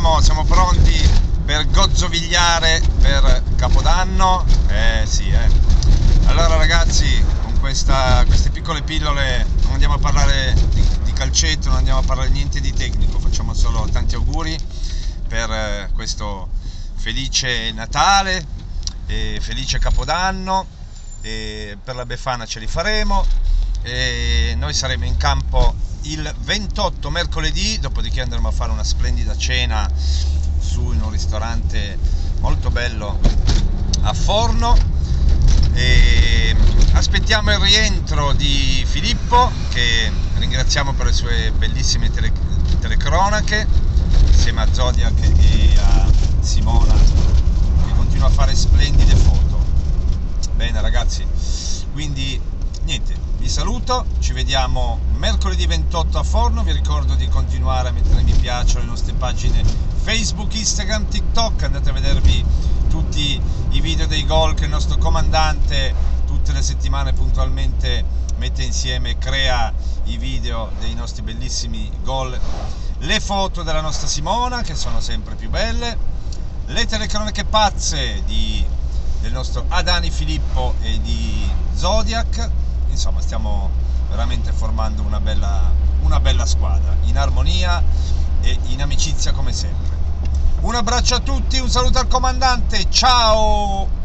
siamo, siamo pronti per gozzovigliare per Capodanno. Eh sì, eh. Allora ragazzi, con questa, queste piccole pillole non andiamo a parlare di, di, calcetto, non andiamo a parlare niente di tecnico, facciamo solo tanti auguri per eh, questo felice Natale e felice Capodanno e per la Befana ce li faremo e noi saremo in campo il 28 mercoledì, dopodiché andremo a fare una splendida cena su in un ristorante molto bello a Forno. E aspettiamo il rientro di Filippo che ringraziamo per le sue bellissime tele, telecronache insieme a Zodiac e a Simona che continua a fare splendide foto. Bene ragazzi quindi niente saluto ci vediamo mercoledì 28 a Forno vi ricordo di continuare a mettere mi piace alle nostre pagine Facebook, Instagram, TikTok andate a vedervi tutti i video dei gol che il nostro comandante tutte le settimane puntualmente mette insieme crea i video dei nostri bellissimi gol. Le foto della nostra Simona che sono sempre più belle. Le telecronache pazze di, del nostro Adani Filippo e di Zodiac insomma stiamo veramente formando una bella, una bella squadra, in armonia e in amicizia come sempre. Un abbraccio a tutti, un saluto al comandante, ciao!